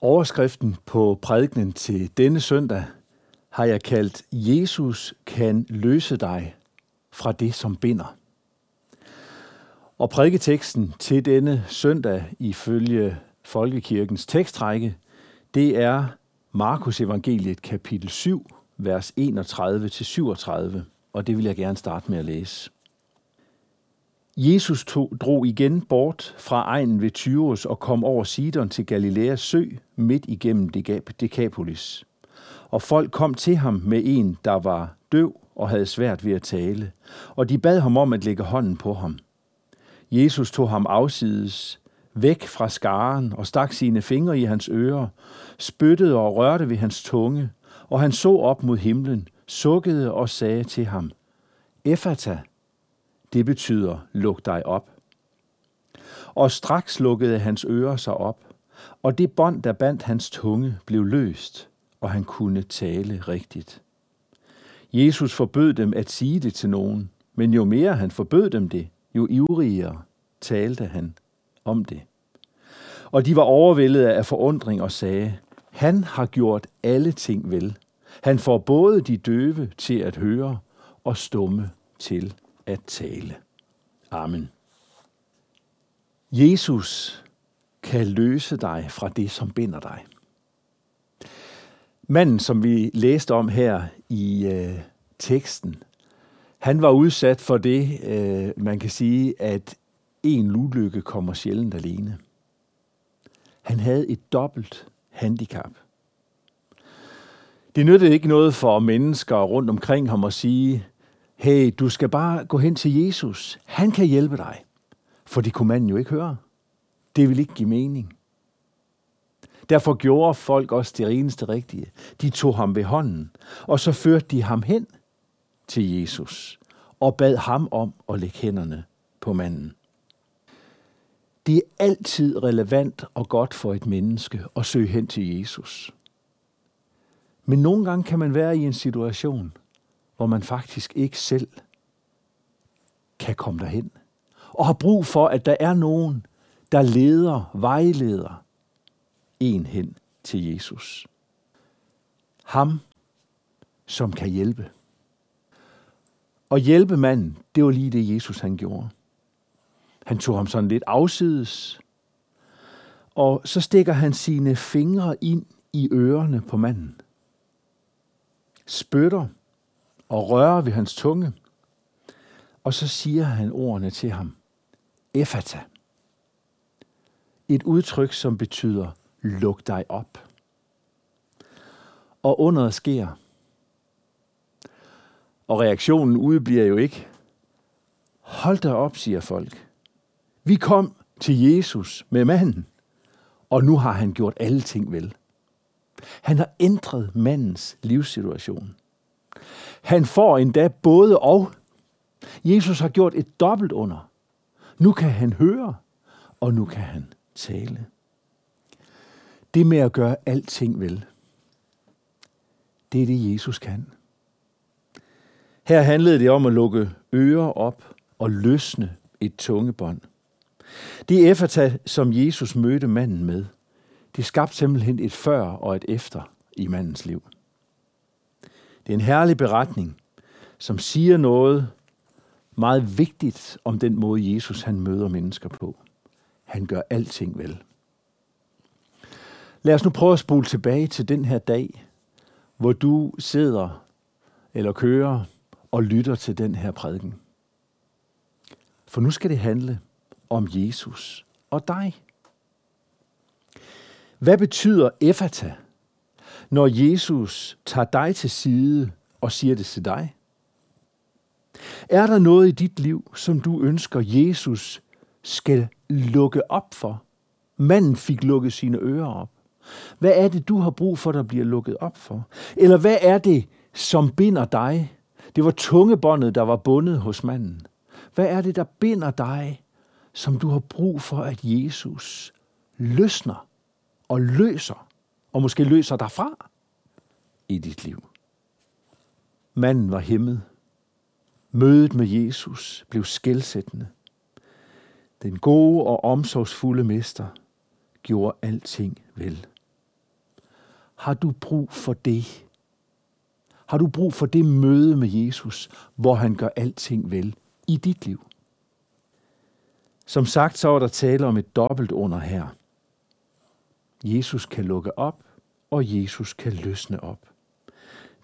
Overskriften på prædikenen til denne søndag har jeg kaldt Jesus kan løse dig fra det, som binder. Og prædiketeksten til denne søndag ifølge Folkekirkens tekstrække, det er Markus evangeliet kapitel 7, vers 31-37, og det vil jeg gerne starte med at læse. Jesus tog, drog igen bort fra egnen ved Tyros og kom over Sidon til Galileas sø midt igennem Decapolis. Og folk kom til ham med en, der var døv og havde svært ved at tale, og de bad ham om at lægge hånden på ham. Jesus tog ham afsides, væk fra skaren og stak sine fingre i hans ører, spyttede og rørte ved hans tunge, og han så op mod himlen, sukkede og sagde til ham, Efata, det betyder, luk dig op. Og straks lukkede hans ører sig op, og det bånd, der bandt hans tunge, blev løst, og han kunne tale rigtigt. Jesus forbød dem at sige det til nogen, men jo mere han forbød dem det, jo ivrigere talte han om det. Og de var overvældet af forundring og sagde, han har gjort alle ting vel. Han får både de døve til at høre og stumme til at tale. Amen. Jesus kan løse dig fra det, som binder dig. Manden, som vi læste om her i øh, teksten, han var udsat for det, øh, man kan sige, at en ulykke kommer sjældent alene. Han havde et dobbelt handicap. Det nyttede ikke noget for mennesker rundt omkring ham at sige, hey, du skal bare gå hen til Jesus. Han kan hjælpe dig. For det kunne manden jo ikke høre. Det vil ikke give mening. Derfor gjorde folk også det eneste rigtige. De tog ham ved hånden, og så førte de ham hen til Jesus og bad ham om at lægge hænderne på manden. Det er altid relevant og godt for et menneske at søge hen til Jesus. Men nogle gange kan man være i en situation, hvor man faktisk ikke selv kan komme derhen. Og har brug for, at der er nogen, der leder, vejleder en hen til Jesus. Ham, som kan hjælpe. Og hjælpe manden, det var lige det, Jesus han gjorde. Han tog ham sådan lidt afsides, og så stikker han sine fingre ind i ørerne på manden. Spytter og rører ved hans tunge. Og så siger han ordene til ham. Efata. Et udtryk, som betyder, luk dig op. Og underet sker. Og reaktionen udebliver jo ikke. Hold dig op, siger folk. Vi kom til Jesus med manden, og nu har han gjort alle ting vel. Han har ændret mandens livssituation. Han får endda både og. Jesus har gjort et dobbelt under. Nu kan han høre, og nu kan han tale. Det med at gøre alting vel, det er det, Jesus kan. Her handlede det om at lukke ører op og løsne et tungebånd. Det eftertag, som Jesus mødte manden med, det skabte simpelthen et før og et efter i mandens liv. Det er en herlig beretning, som siger noget meget vigtigt om den måde, Jesus han møder mennesker på. Han gør alting vel. Lad os nu prøve at spole tilbage til den her dag, hvor du sidder eller kører og lytter til den her prædiken. For nu skal det handle om Jesus og dig. Hvad betyder efata? Når Jesus tager dig til side og siger det til dig? Er der noget i dit liv, som du ønsker, Jesus skal lukke op for? Manden fik lukket sine ører op. Hvad er det, du har brug for, der bliver lukket op for? Eller hvad er det, som binder dig? Det var tungebåndet, der var bundet hos manden. Hvad er det, der binder dig, som du har brug for, at Jesus løsner og løser? Og måske løser dig fra i dit liv. Manden var hæmmet. Mødet med Jesus blev skældsættende. Den gode og omsorgsfulde mester gjorde alting vel. Har du brug for det? Har du brug for det møde med Jesus, hvor han gør alting vel i dit liv? Som sagt, så er der tale om et dobbelt under her. Jesus kan lukke op, og Jesus kan løsne op.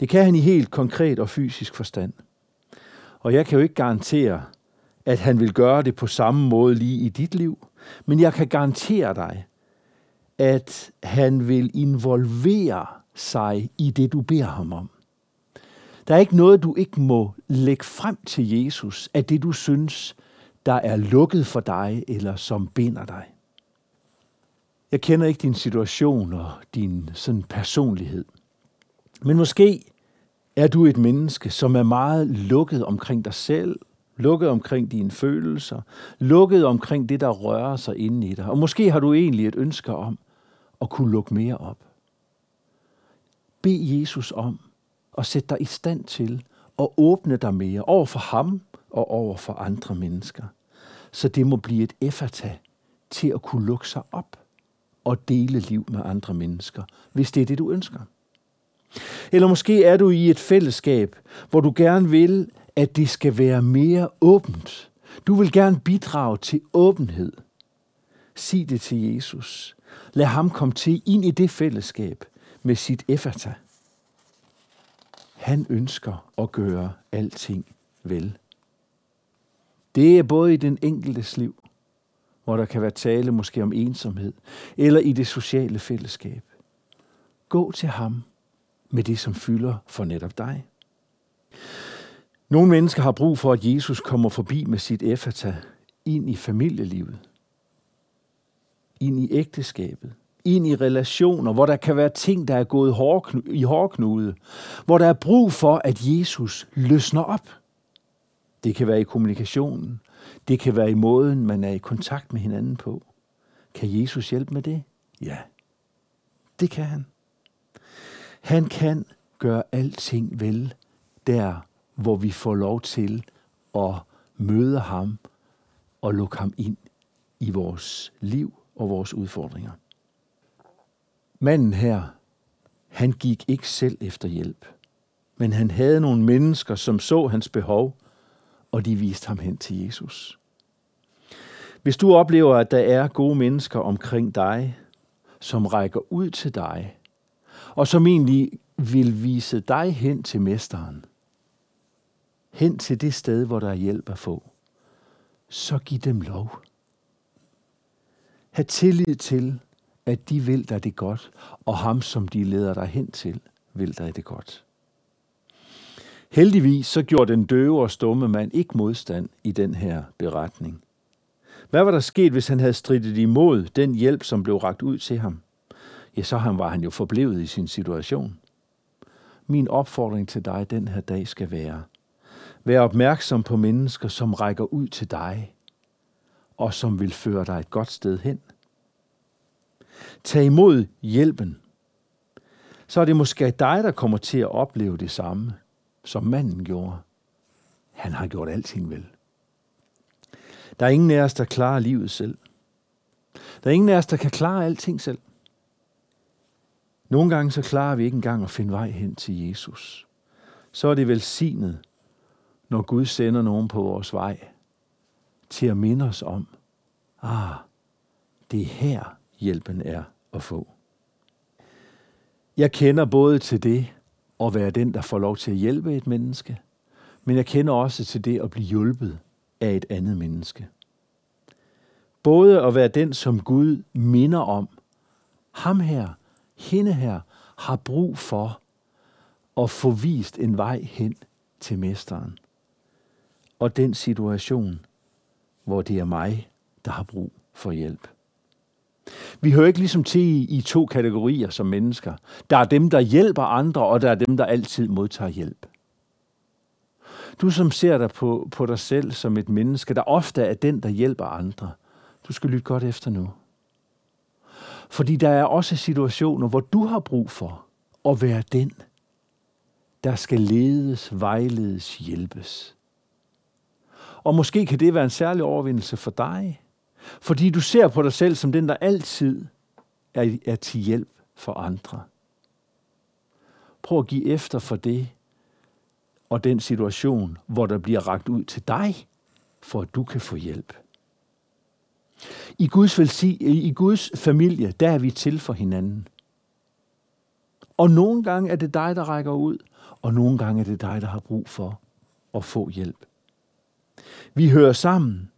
Det kan han i helt konkret og fysisk forstand. Og jeg kan jo ikke garantere, at han vil gøre det på samme måde lige i dit liv, men jeg kan garantere dig, at han vil involvere sig i det, du beder ham om. Der er ikke noget, du ikke må lægge frem til Jesus af det, du synes, der er lukket for dig eller som binder dig. Jeg kender ikke din situation og din sådan personlighed. Men måske er du et menneske, som er meget lukket omkring dig selv, lukket omkring dine følelser, lukket omkring det, der rører sig inde i dig. Og måske har du egentlig et ønske om at kunne lukke mere op. Bed Jesus om at sætte dig i stand til at åbne dig mere over for ham og over for andre mennesker. Så det må blive et effata til at kunne lukke sig op og dele liv med andre mennesker, hvis det er det, du ønsker. Eller måske er du i et fællesskab, hvor du gerne vil, at det skal være mere åbent. Du vil gerne bidrage til åbenhed. Sig det til Jesus. Lad ham komme til ind i det fællesskab med sit effata. Han ønsker at gøre alting vel. Det er både i den enkeltes liv, hvor der kan være tale måske om ensomhed, eller i det sociale fællesskab. Gå til ham med det, som fylder for netop dig. Nogle mennesker har brug for, at Jesus kommer forbi med sit effata ind i familielivet, ind i ægteskabet, ind i relationer, hvor der kan være ting, der er gået i hårdknude, hvor der er brug for, at Jesus løsner op. Det kan være i kommunikationen. Det kan være i måden, man er i kontakt med hinanden på. Kan Jesus hjælpe med det? Ja, det kan han. Han kan gøre alting vel der, hvor vi får lov til at møde ham og lukke ham ind i vores liv og vores udfordringer. Manden her, han gik ikke selv efter hjælp, men han havde nogle mennesker, som så hans behov, og de viste ham hen til Jesus. Hvis du oplever, at der er gode mennesker omkring dig, som rækker ud til dig, og som egentlig vil vise dig hen til mesteren, hen til det sted, hvor der er hjælp at få, så giv dem lov. Ha' tillid til, at de vil dig det godt, og ham, som de leder dig hen til, vil dig det godt. Heldigvis så gjorde den døve og stumme mand ikke modstand i den her beretning. Hvad var der sket, hvis han havde stridet imod den hjælp, som blev ragt ud til ham? Ja, så var han jo forblevet i sin situation. Min opfordring til dig den her dag skal være, vær opmærksom på mennesker, som rækker ud til dig, og som vil føre dig et godt sted hen. Tag imod hjælpen. Så er det måske dig, der kommer til at opleve det samme, som manden gjorde. Han har gjort alting vel. Der er ingen af os, der klarer livet selv. Der er ingen af os, der kan klare alting selv. Nogle gange så klarer vi ikke engang at finde vej hen til Jesus. Så er det velsignet, når Gud sender nogen på vores vej til at minde os om, ah, det er her hjælpen er at få. Jeg kender både til det at være den, der får lov til at hjælpe et menneske, men jeg kender også til det at blive hjulpet af et andet menneske. Både at være den, som Gud minder om. Ham her, hende her, har brug for at få vist en vej hen til mesteren. Og den situation, hvor det er mig, der har brug for hjælp. Vi hører ikke ligesom til i to kategorier som mennesker. Der er dem, der hjælper andre, og der er dem, der altid modtager hjælp. Du som ser dig på, på dig selv som et menneske, der ofte er den, der hjælper andre, du skal lytte godt efter nu. Fordi der er også situationer, hvor du har brug for at være den, der skal ledes, vejledes, hjælpes. Og måske kan det være en særlig overvindelse for dig, fordi du ser på dig selv som den, der altid er, er til hjælp for andre. Prøv at give efter for det og den situation, hvor der bliver ragt ud til dig, for at du kan få hjælp. I Guds, velsi- I Guds familie, der er vi til for hinanden. Og nogle gange er det dig, der rækker ud, og nogle gange er det dig, der har brug for at få hjælp. Vi hører sammen.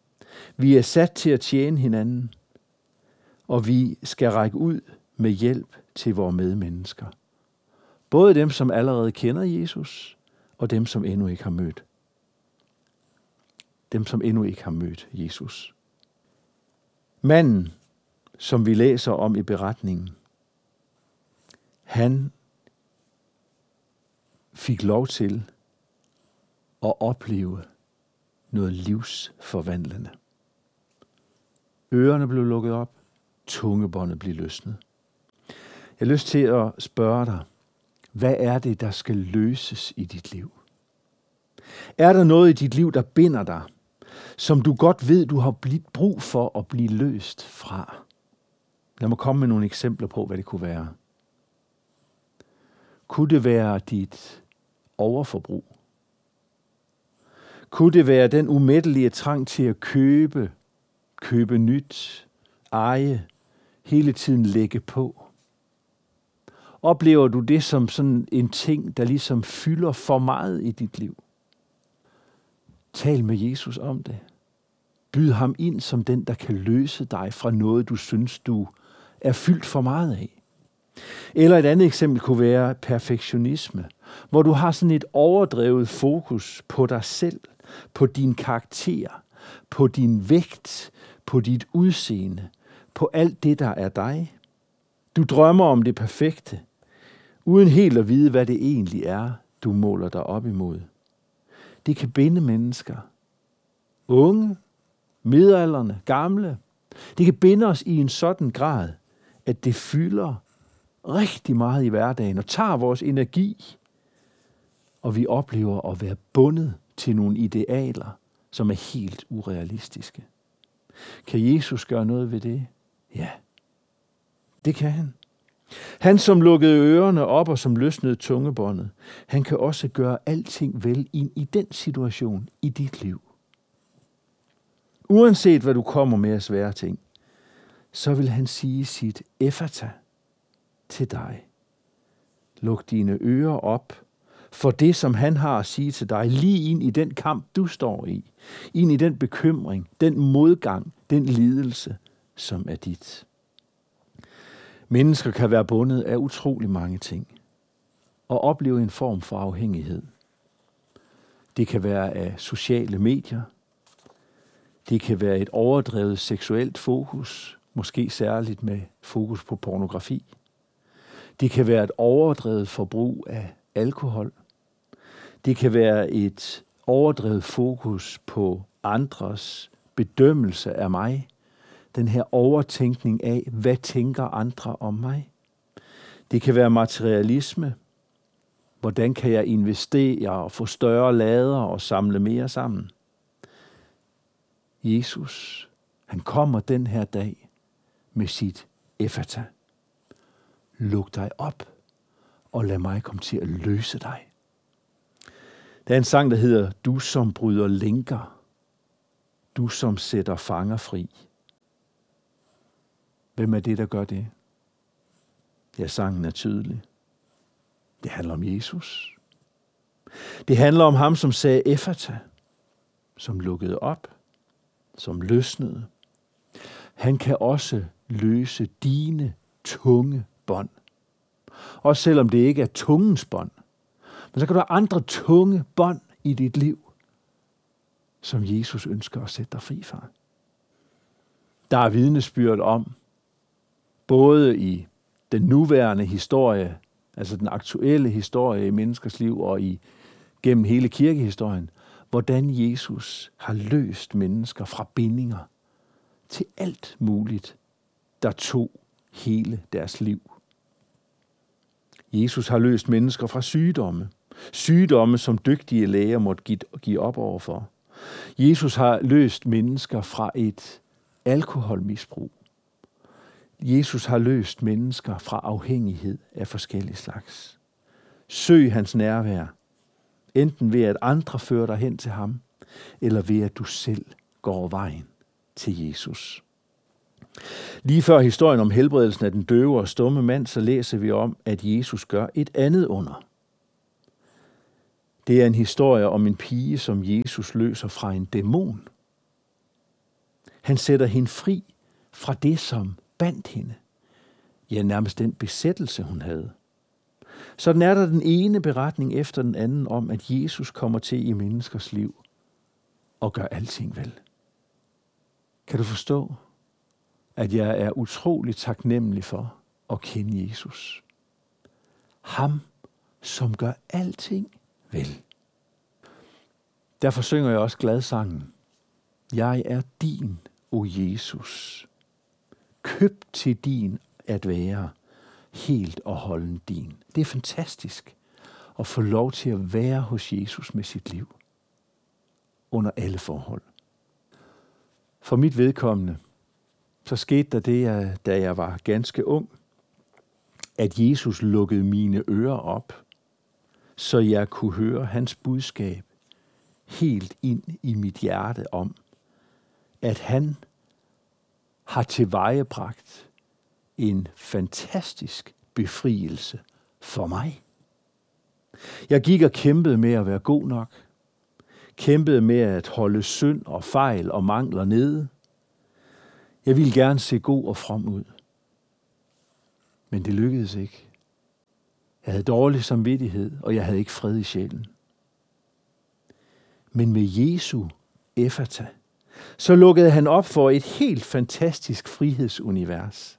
Vi er sat til at tjene hinanden. Og vi skal række ud med hjælp til vores medmennesker. Både dem, som allerede kender Jesus, og dem, som endnu ikke har mødt. Dem, som endnu ikke har mødt Jesus. Manden, som vi læser om i beretningen, han fik lov til at opleve noget livsforvandlende. Ørerne blev lukket op, tungebåndet blev løsnet. Jeg har lyst til at spørge dig, hvad er det, der skal løses i dit liv? Er der noget i dit liv, der binder dig, som du godt ved, du har brug for at blive løst fra? Lad mig komme med nogle eksempler på, hvad det kunne være. Kunne det være dit overforbrug? Kunne det være den umættelige trang til at købe, købe nyt, eje, hele tiden lægge på? Oplever du det som sådan en ting, der ligesom fylder for meget i dit liv? Tal med Jesus om det. Byd ham ind som den, der kan løse dig fra noget, du synes, du er fyldt for meget af. Eller et andet eksempel kunne være perfektionisme, hvor du har sådan et overdrevet fokus på dig selv, på din karakter, på din vægt, på dit udseende, på alt det, der er dig. Du drømmer om det perfekte, uden helt at vide, hvad det egentlig er, du måler dig op imod. Det kan binde mennesker. Unge, midalderne, gamle. Det kan binde os i en sådan grad, at det fylder rigtig meget i hverdagen og tager vores energi. Og vi oplever at være bundet til nogle idealer, som er helt urealistiske. Kan Jesus gøre noget ved det? Ja, det kan han. Han, som lukkede ørerne op og som løsnede tungebåndet, han kan også gøre alting vel ind i den situation i dit liv. Uanset hvad du kommer med af svære ting, så vil han sige sit effata til dig. Luk dine ører op for det, som han har at sige til dig, lige ind i den kamp, du står i. Ind i den bekymring, den modgang, den lidelse, som er dit. Mennesker kan være bundet af utrolig mange ting og opleve en form for afhængighed. Det kan være af sociale medier. Det kan være et overdrevet seksuelt fokus, måske særligt med fokus på pornografi. Det kan være et overdrevet forbrug af alkohol. Det kan være et overdrevet fokus på andres bedømmelse af mig den her overtænkning af, hvad tænker andre om mig. Det kan være materialisme. Hvordan kan jeg investere og få større lader og samle mere sammen? Jesus, han kommer den her dag med sit effata. Luk dig op og lad mig komme til at løse dig. Der er en sang, der hedder Du som bryder lænker. Du som sætter fanger fri. Hvem er det, der gør det? Ja, sangen er tydelig. Det handler om Jesus. Det handler om ham, som sagde Efata, som lukkede op, som løsnede. Han kan også løse dine tunge bånd. Også selvom det ikke er tungens bånd. Men så kan du have andre tunge bånd i dit liv, som Jesus ønsker at sætte dig fri fra. Der er vidnesbyrd om, både i den nuværende historie, altså den aktuelle historie i menneskers liv og i gennem hele kirkehistorien, hvordan Jesus har løst mennesker fra bindinger til alt muligt, der tog hele deres liv. Jesus har løst mennesker fra sygdomme. Sygdomme, som dygtige læger måtte give op overfor. Jesus har løst mennesker fra et alkoholmisbrug. Jesus har løst mennesker fra afhængighed af forskellige slags. Søg hans nærvær. Enten ved, at andre fører dig hen til ham, eller ved, at du selv går vejen til Jesus. Lige før historien om helbredelsen af den døve og stumme mand, så læser vi om, at Jesus gør et andet under. Det er en historie om en pige, som Jesus løser fra en dæmon. Han sætter hende fri fra det, som bandt hende. Ja, nærmest den besættelse, hun havde. Sådan er der den ene beretning efter den anden om, at Jesus kommer til i menneskers liv og gør alting vel. Kan du forstå, at jeg er utrolig taknemmelig for at kende Jesus? Ham, som gør alting vil. Derfor synger jeg også gladsangen. Jeg er din, o Jesus. Køb til din at være, helt og holden din. Det er fantastisk at få lov til at være hos Jesus med sit liv. Under alle forhold. For mit vedkommende, så skete der det, da jeg var ganske ung, at Jesus lukkede mine ører op, så jeg kunne høre hans budskab helt ind i mit hjerte om, at han har tilvejebragt en fantastisk befrielse for mig. Jeg gik og kæmpede med at være god nok. Kæmpede med at holde synd og fejl og mangler nede. Jeg ville gerne se god og from ud. Men det lykkedes ikke. Jeg havde dårlig samvittighed, og jeg havde ikke fred i sjælen. Men med Jesu effata, så lukkede han op for et helt fantastisk frihedsunivers.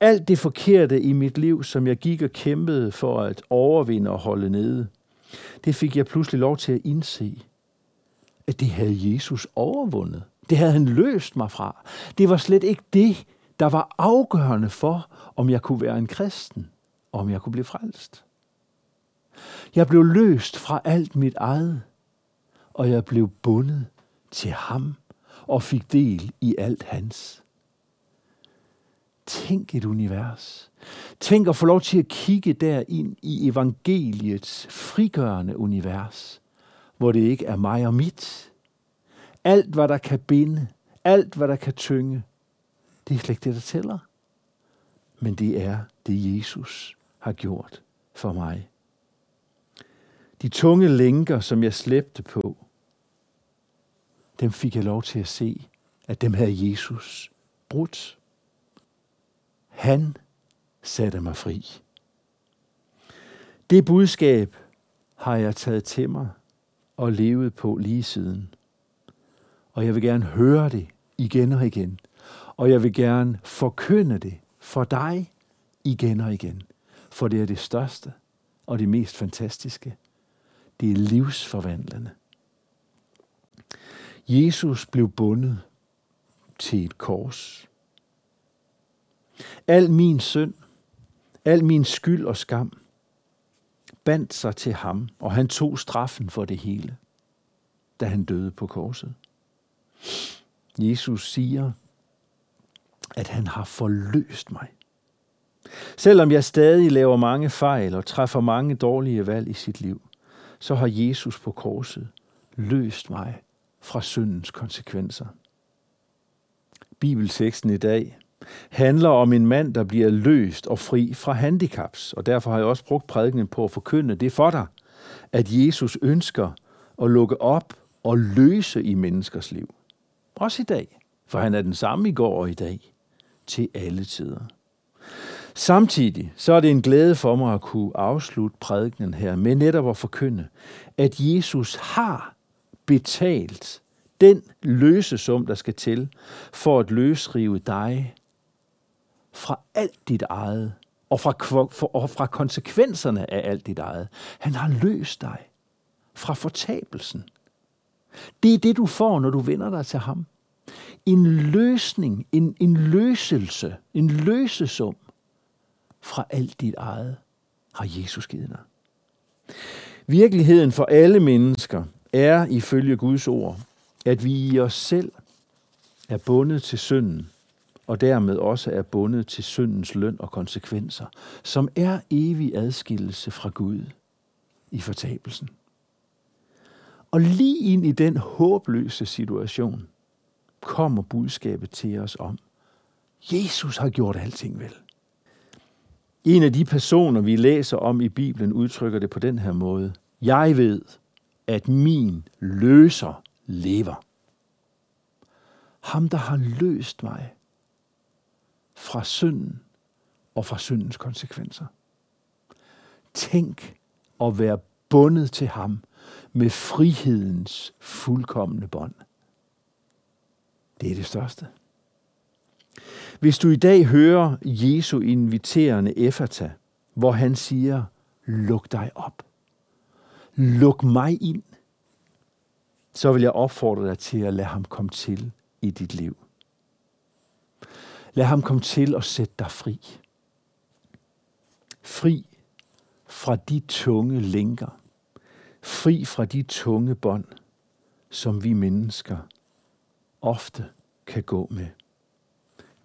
Alt det forkerte i mit liv, som jeg gik og kæmpede for at overvinde og holde nede, det fik jeg pludselig lov til at indse, at det havde Jesus overvundet. Det havde han løst mig fra. Det var slet ikke det, der var afgørende for, om jeg kunne være en kristen, om jeg kunne blive frelst. Jeg blev løst fra alt mit eget, og jeg blev bundet til ham og fik del i alt hans. Tænk et univers. Tænk at få lov til at kigge der ind i evangeliets frigørende univers, hvor det ikke er mig og mit. Alt, hvad der kan binde, alt, hvad der kan tynge, det er slet ikke det, der tæller. Men det er det, Jesus har gjort for mig. De tunge lænker, som jeg slæbte på, dem fik jeg lov til at se, at dem havde Jesus brudt. Han satte mig fri. Det budskab har jeg taget til mig og levet på lige siden. Og jeg vil gerne høre det igen og igen. Og jeg vil gerne forkynde det for dig igen og igen. For det er det største og det mest fantastiske. Det er livsforvandlende. Jesus blev bundet til et kors. Al min synd, al min skyld og skam, bandt sig til ham, og han tog straffen for det hele, da han døde på korset. Jesus siger, at han har forløst mig. Selvom jeg stadig laver mange fejl og træffer mange dårlige valg i sit liv, så har Jesus på korset løst mig fra syndens konsekvenser. Bibelteksten i dag handler om en mand, der bliver løst og fri fra handicaps, og derfor har jeg også brugt prædikenen på at forkynde det for dig, at Jesus ønsker at lukke op og løse i menneskers liv. Også i dag, for han er den samme i går og i dag, til alle tider. Samtidig så er det en glæde for mig at kunne afslutte prædikenen her med netop at forkynde, at Jesus har betalt den løsesum, der skal til for at løsrive dig fra alt dit eget, og fra, og fra konsekvenserne af alt dit eget. Han har løst dig fra fortabelsen. Det er det, du får, når du vender dig til ham. En løsning, en, en løselse, en løsesum fra alt dit eget har Jesus givet dig. Virkeligheden for alle mennesker er ifølge Guds ord, at vi i os selv er bundet til synden og dermed også er bundet til syndens løn og konsekvenser, som er evig adskillelse fra Gud i fortabelsen. Og lige ind i den håbløse situation kommer budskabet til os om, Jesus har gjort alting vel. En af de personer, vi læser om i Bibelen, udtrykker det på den her måde. Jeg ved, at min løser lever. Ham, der har løst mig fra synden og fra syndens konsekvenser. Tænk at være bundet til ham med frihedens fuldkommende bånd. Det er det største. Hvis du i dag hører Jesu inviterende effata, hvor han siger, luk dig op. Luk mig ind. Så vil jeg opfordre dig til at lade ham komme til i dit liv. Lad ham komme til at sætte dig fri. Fri fra de tunge lænker. Fri fra de tunge bånd, som vi mennesker ofte kan gå med.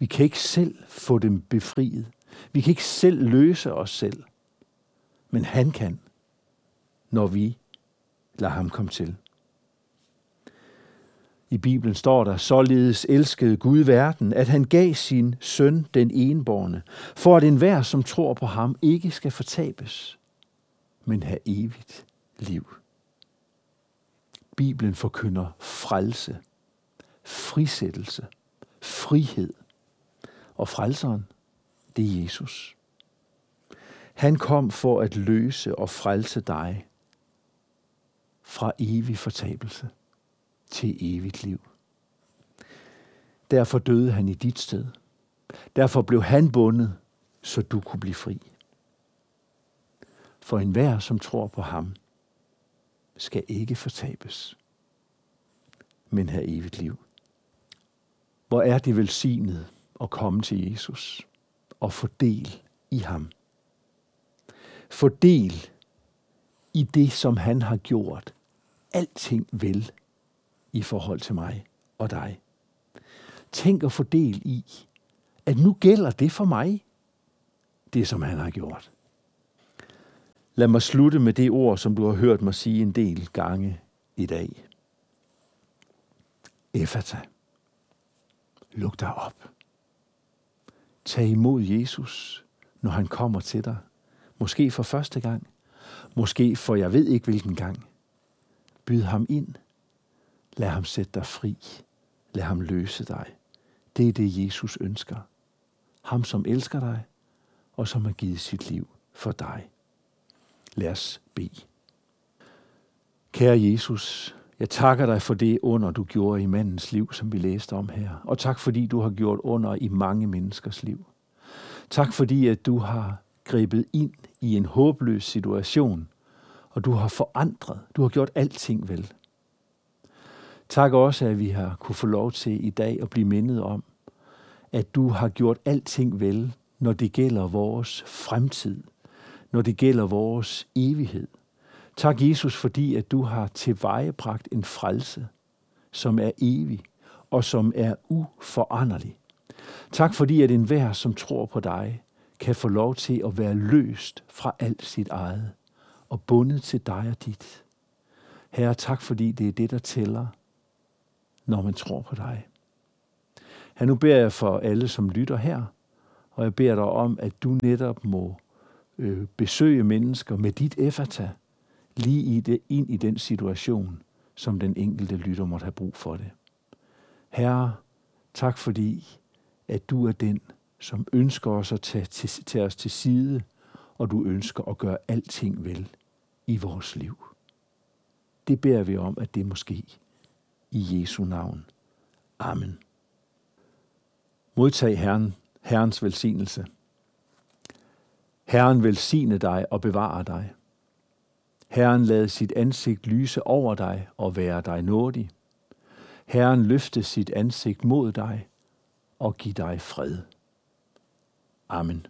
Vi kan ikke selv få dem befriet. Vi kan ikke selv løse os selv. Men han kan, når vi lader ham komme til. I Bibelen står der, således elskede Gud verden, at han gav sin søn den enborne, for at enhver, som tror på ham, ikke skal fortabes, men have evigt liv. Bibelen forkynder frelse, frisættelse, frihed. Og frelseren, det er Jesus. Han kom for at løse og frelse dig fra evig fortabelse til evigt liv. Derfor døde han i dit sted. Derfor blev han bundet, så du kunne blive fri. For enhver, som tror på ham, skal ikke fortabes, men have evigt liv. Hvor er det velsignet at komme til Jesus og få del i ham. Få del i det, som han har gjort. Alting vel i forhold til mig og dig. Tænk at få del i, at nu gælder det for mig, det som han har gjort. Lad mig slutte med det ord, som du har hørt mig sige en del gange i dag. Efata. Luk dig op. Tag imod Jesus, når han kommer til dig. Måske for første gang. Måske for jeg ved ikke hvilken gang. Byd ham ind Lad ham sætte dig fri. Lad ham løse dig. Det er det, Jesus ønsker. Ham, som elsker dig, og som har givet sit liv for dig. Lad os bede. Kære Jesus, jeg takker dig for det under, du gjorde i mandens liv, som vi læste om her. Og tak fordi du har gjort under i mange menneskers liv. Tak fordi, at du har grebet ind i en håbløs situation, og du har forandret, du har gjort alting vel. Tak også, at vi har kunne få lov til i dag at blive mindet om, at du har gjort alting vel, når det gælder vores fremtid, når det gælder vores evighed. Tak, Jesus, fordi at du har tilvejebragt en frelse, som er evig og som er uforanderlig. Tak, fordi at enhver, som tror på dig, kan få lov til at være løst fra alt sit eget og bundet til dig og dit. Herre, tak fordi det er det, der tæller – når man tror på dig. Her nu beder jeg for alle, som lytter her, og jeg beder dig om, at du netop må øh, besøge mennesker med dit effata, lige i det, ind i den situation, som den enkelte lytter måtte have brug for det. Herre, tak fordi, at du er den, som ønsker os at tage, til, tage os til side, og du ønsker at gøre alting vel i vores liv. Det beder vi om, at det måske i Jesu navn. Amen. Modtag Herren, Herrens velsignelse. Herren velsigne dig og bevare dig. Herren lad sit ansigt lyse over dig og være dig nådig. Herren løfte sit ansigt mod dig og give dig fred. Amen.